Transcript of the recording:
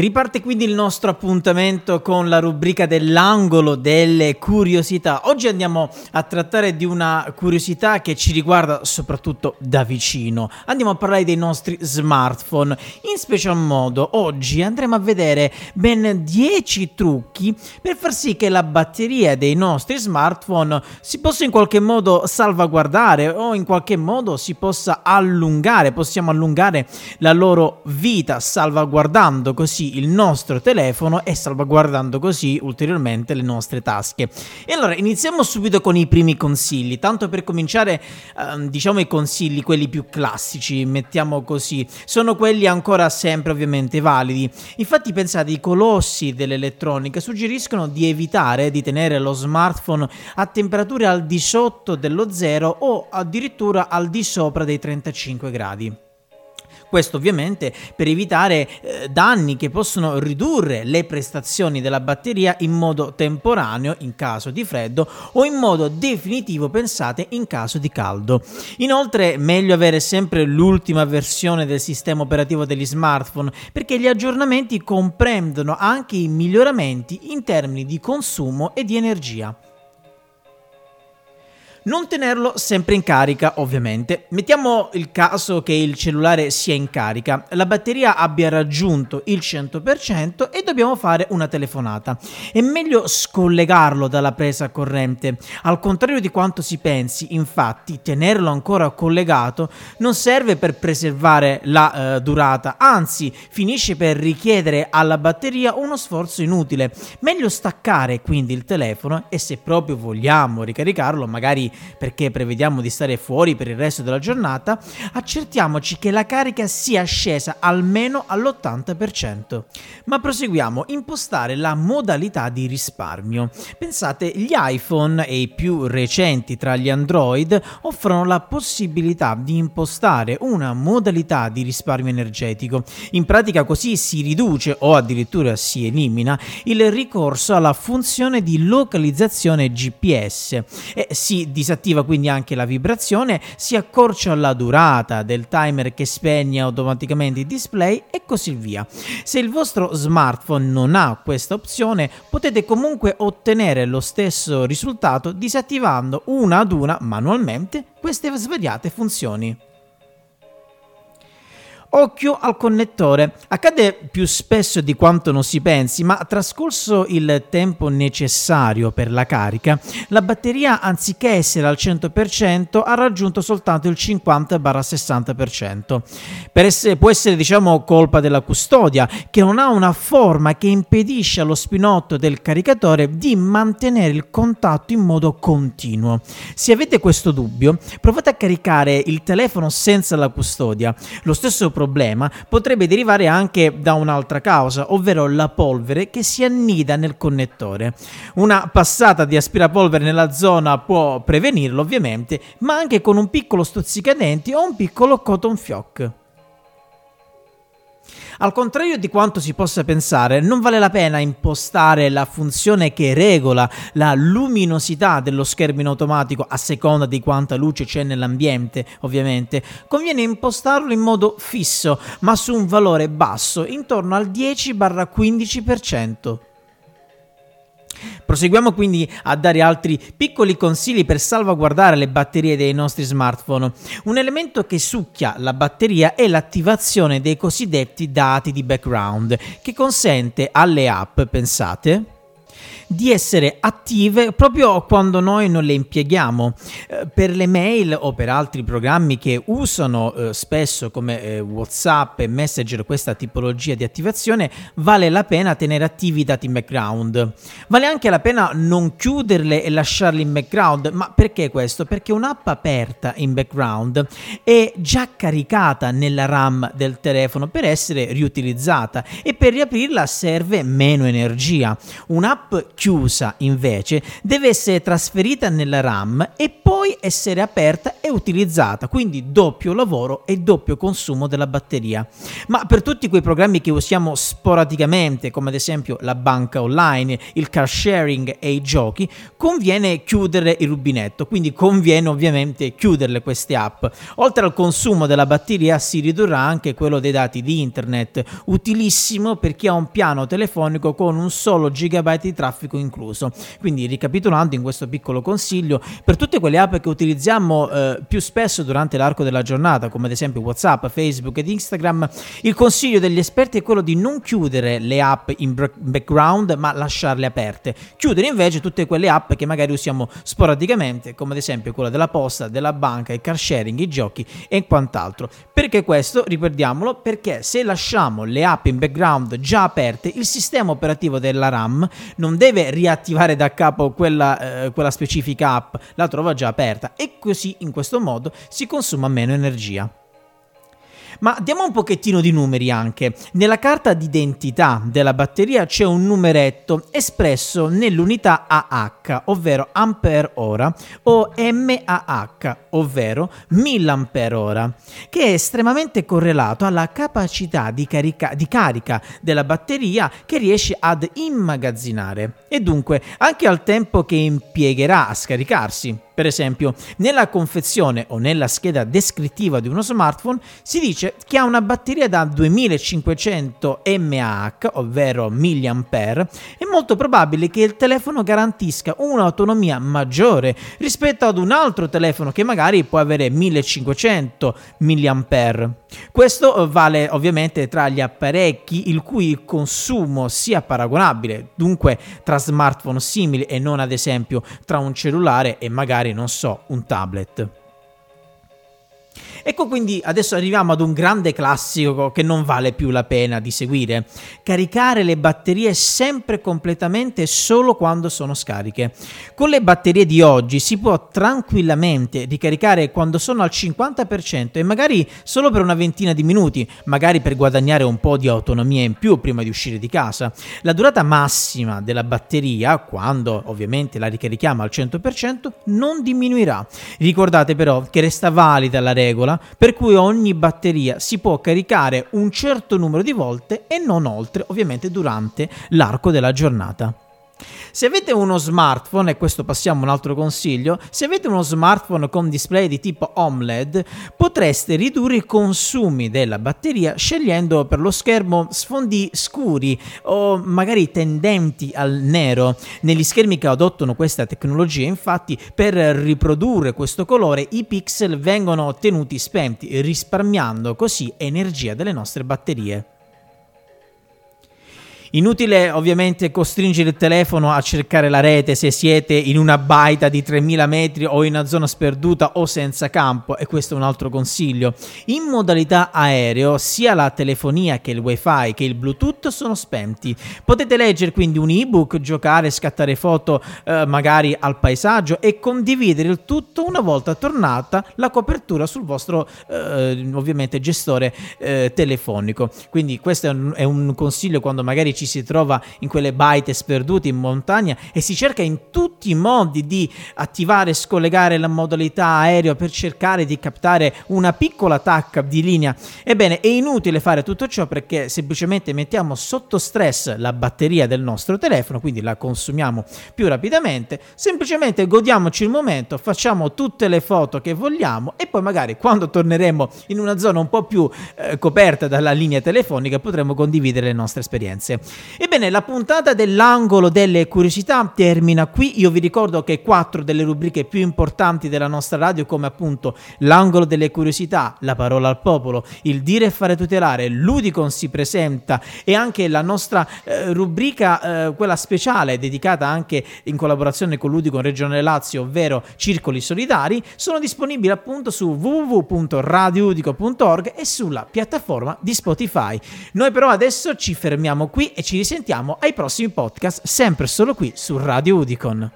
Riparte quindi il nostro appuntamento con la rubrica dell'angolo delle curiosità. Oggi andiamo a trattare di una curiosità che ci riguarda soprattutto da vicino. Andiamo a parlare dei nostri smartphone. In special modo oggi andremo a vedere ben 10 trucchi per far sì che la batteria dei nostri smartphone si possa in qualche modo salvaguardare o in qualche modo si possa allungare, possiamo allungare la loro vita salvaguardando così il nostro telefono e salvaguardando così ulteriormente le nostre tasche. E allora iniziamo subito con i primi consigli, tanto per cominciare eh, diciamo i consigli, quelli più classici, mettiamo così, sono quelli ancora sempre ovviamente validi. Infatti pensate, i colossi dell'elettronica suggeriscono di evitare di tenere lo smartphone a temperature al di sotto dello zero o addirittura al di sopra dei 35 gradi. Questo ovviamente per evitare eh, danni che possono ridurre le prestazioni della batteria in modo temporaneo in caso di freddo o in modo definitivo pensate in caso di caldo. Inoltre meglio avere sempre l'ultima versione del sistema operativo degli smartphone perché gli aggiornamenti comprendono anche i miglioramenti in termini di consumo e di energia. Non tenerlo sempre in carica, ovviamente. Mettiamo il caso che il cellulare sia in carica, la batteria abbia raggiunto il 100% e dobbiamo fare una telefonata. È meglio scollegarlo dalla presa corrente. Al contrario di quanto si pensi, infatti, tenerlo ancora collegato non serve per preservare la eh, durata, anzi, finisce per richiedere alla batteria uno sforzo inutile. Meglio staccare quindi il telefono e se proprio vogliamo ricaricarlo, magari perché prevediamo di stare fuori per il resto della giornata, accertiamoci che la carica sia scesa almeno all'80%. Ma proseguiamo, impostare la modalità di risparmio. Pensate, gli iPhone e i più recenti tra gli Android offrono la possibilità di impostare una modalità di risparmio energetico. In pratica così si riduce o addirittura si elimina il ricorso alla funzione di localizzazione GPS e si disattiva quindi anche la vibrazione, si accorcia la durata del timer che spegne automaticamente il display e così via. Se il vostro smartphone non ha questa opzione, potete comunque ottenere lo stesso risultato disattivando una ad una manualmente queste svariate funzioni. Occhio al connettore. Accade più spesso di quanto non si pensi, ma trascorso il tempo necessario per la carica, la batteria anziché essere al 100% ha raggiunto soltanto il 50-60%. Per essere, può essere diciamo colpa della custodia, che non ha una forma che impedisce allo spinotto del caricatore di mantenere il contatto in modo continuo. Se avete questo dubbio, provate a caricare il telefono senza la custodia. Lo stesso problema potrebbe derivare anche da un'altra causa, ovvero la polvere che si annida nel connettore. Una passata di aspirapolvere nella zona può prevenirlo ovviamente, ma anche con un piccolo stuzzicadenti o un piccolo cotton fioc. Al contrario di quanto si possa pensare, non vale la pena impostare la funzione che regola la luminosità dello schermo in automatico a seconda di quanta luce c'è nell'ambiente, ovviamente. Conviene impostarlo in modo fisso, ma su un valore basso, intorno al 10-15%. Proseguiamo quindi a dare altri piccoli consigli per salvaguardare le batterie dei nostri smartphone. Un elemento che succhia la batteria è l'attivazione dei cosiddetti dati di background, che consente alle app, pensate, di essere attive proprio quando noi non le impieghiamo. Eh, per le mail o per altri programmi che usano eh, spesso come eh, WhatsApp e Messenger questa tipologia di attivazione, vale la pena tenere attivi i dati in background. Vale anche la pena non chiuderle e lasciarle in background, ma perché questo? Perché un'app aperta in background è già caricata nella RAM del telefono per essere riutilizzata e per riaprirla serve meno energia. Un'app chiusa invece deve essere trasferita nella RAM e poi essere aperta e utilizzata, quindi doppio lavoro e doppio consumo della batteria. Ma per tutti quei programmi che usiamo sporadicamente, come ad esempio la banca online, il car sharing e i giochi, conviene chiudere il rubinetto, quindi conviene ovviamente chiuderle queste app. Oltre al consumo della batteria si ridurrà anche quello dei dati di internet, utilissimo per chi ha un piano telefonico con un solo gigabyte di traffico incluso. Quindi ricapitolando in questo piccolo consiglio, per tutte quelle app che utilizziamo eh, più spesso durante l'arco della giornata, come ad esempio WhatsApp, Facebook ed Instagram, il consiglio degli esperti è quello di non chiudere le app in background, ma lasciarle aperte. Chiudere invece tutte quelle app che magari usiamo sporadicamente, come ad esempio quella della posta, della banca, il car sharing, i giochi e quant'altro. Perché questo, riprendiamolo, perché se lasciamo le app in background già aperte, il sistema operativo della RAM non deve riattivare da capo quella, eh, quella specifica app, la trova già aperta e così in questo modo si consuma meno energia. Ma diamo un pochettino di numeri anche. Nella carta d'identità della batteria c'è un numeretto espresso nell'unità AH, ovvero ampere ora, o MAH, ovvero milliampere ora, che è estremamente correlato alla capacità di, carica, di carica della batteria che riesce ad immagazzinare e dunque anche al tempo che impiegherà a scaricarsi. Per esempio, nella confezione o nella scheda descrittiva di uno smartphone si dice che ha una batteria da 2500 mAh, ovvero mAh, è molto probabile che il telefono garantisca un'autonomia maggiore rispetto ad un altro telefono che magari può avere 1500 mAh. Questo vale ovviamente tra gli apparecchi il cui consumo sia paragonabile, dunque tra smartphone simili e non ad esempio tra un cellulare e magari non so, un tablet. Ecco quindi adesso arriviamo ad un grande classico che non vale più la pena di seguire. Caricare le batterie sempre completamente solo quando sono scariche. Con le batterie di oggi si può tranquillamente ricaricare quando sono al 50% e magari solo per una ventina di minuti, magari per guadagnare un po' di autonomia in più prima di uscire di casa. La durata massima della batteria, quando ovviamente la ricarichiamo al 100%, non diminuirà. Ricordate però che resta valida la regola regola per cui ogni batteria si può caricare un certo numero di volte e non oltre, ovviamente durante l'arco della giornata. Se avete uno smartphone, e questo passiamo a un altro consiglio, se avete uno smartphone con display di tipo OMLED, potreste ridurre i consumi della batteria scegliendo per lo schermo sfondi scuri o magari tendenti al nero. Negli schermi che adottano questa tecnologia, infatti, per riprodurre questo colore i pixel vengono tenuti spenti, risparmiando così energia delle nostre batterie. Inutile ovviamente costringere il telefono a cercare la rete se siete in una baita di 3000 metri o in una zona sperduta o senza campo e questo è un altro consiglio. In modalità aereo sia la telefonia che il wifi che il bluetooth sono spenti. Potete leggere quindi un ebook, giocare, scattare foto eh, magari al paesaggio e condividere il tutto una volta tornata la copertura sul vostro eh, ovviamente gestore eh, telefonico. Quindi questo è un, è un consiglio quando magari ci si trova in quelle baite sperdute in montagna e si cerca in tutti i modi di attivare e scollegare la modalità aereo per cercare di captare una piccola tacca di linea. Ebbene, è inutile fare tutto ciò perché semplicemente mettiamo sotto stress la batteria del nostro telefono, quindi la consumiamo più rapidamente, semplicemente godiamoci il momento, facciamo tutte le foto che vogliamo e poi magari quando torneremo in una zona un po' più eh, coperta dalla linea telefonica potremo condividere le nostre esperienze. Ebbene, la puntata dell'angolo delle curiosità termina qui. Io vi ricordo che quattro delle rubriche più importanti della nostra radio, come appunto l'angolo delle curiosità, la parola al popolo, il dire e fare tutelare, l'Udicon si presenta e anche la nostra eh, rubrica, eh, quella speciale, dedicata anche in collaborazione con l'Udicon Regione Lazio, ovvero Circoli Solidari, sono disponibili appunto su www.radioudico.org e sulla piattaforma di Spotify. Noi però adesso ci fermiamo qui e ci risentiamo ai prossimi podcast, sempre solo qui su Radio Udicon.